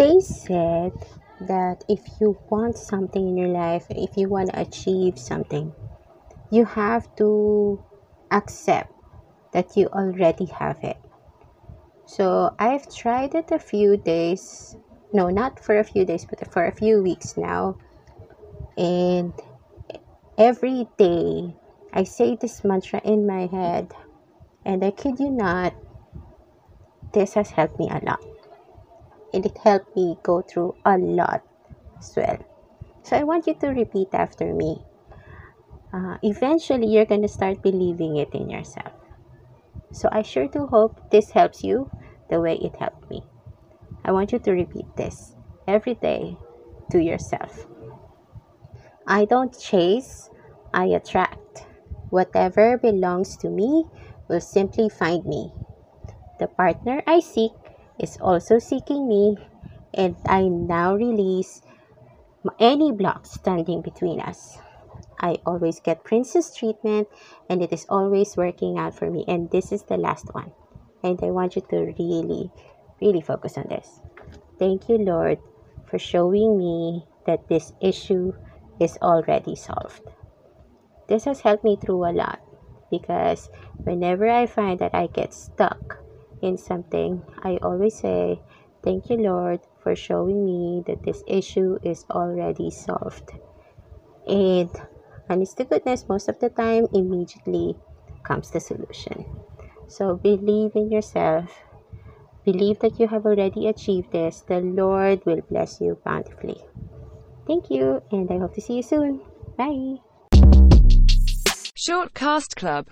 they said that if you want something in your life, if you want to achieve something, you have to accept that you already have it. So I've tried it a few days. No, not for a few days, but for a few weeks now. And every day I say this mantra in my head. And I kid you not, this has helped me a lot. And it helped me go through a lot as well. So I want you to repeat after me. Uh, eventually, you're going to start believing it in yourself. So I sure do hope this helps you the way it helped me. I want you to repeat this every day to yourself. I don't chase, I attract. Whatever belongs to me will simply find me. The partner I seek is also seeking me, and I now release any blocks standing between us. I always get princess treatment, and it is always working out for me. And this is the last one. And I want you to really, really focus on this. Thank you, Lord, for showing me that this issue is already solved. This has helped me through a lot because whenever I find that I get stuck in something, I always say, Thank you, Lord, for showing me that this issue is already solved. And honest to goodness, most of the time, immediately comes the solution. So believe in yourself. Believe that you have already achieved this. The Lord will bless you bountifully. Thank you, and I hope to see you soon. Bye. Shortcast Club